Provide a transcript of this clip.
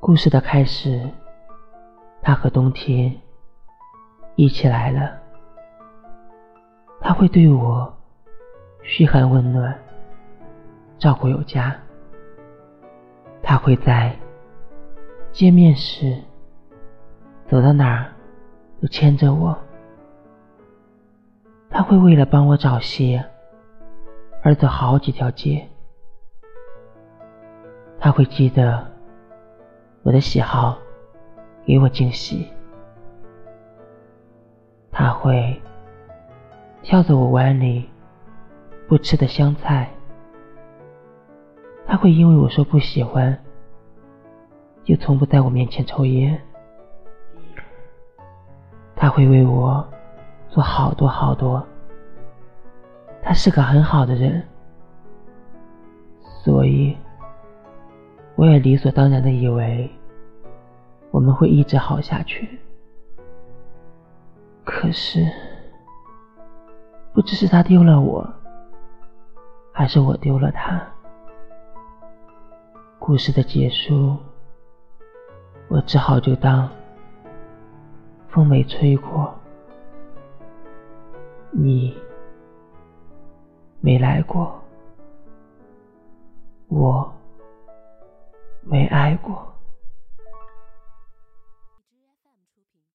故事的开始，他和冬天一起来了。他会对我嘘寒问暖，照顾有加。他会在见面时走到哪儿都牵着我。他会为了帮我找鞋而走好几条街。他会记得我的喜好，给我惊喜。他会跳走我碗里不吃的香菜。他会因为我说不喜欢，就从不在我面前抽烟。他会为我做好多好多。他是个很好的人，所以。我也理所当然的以为我们会一直好下去，可是不知是他丢了我，还是我丢了他。故事的结束，我只好就当风没吹过，你没来过，我。没爱过。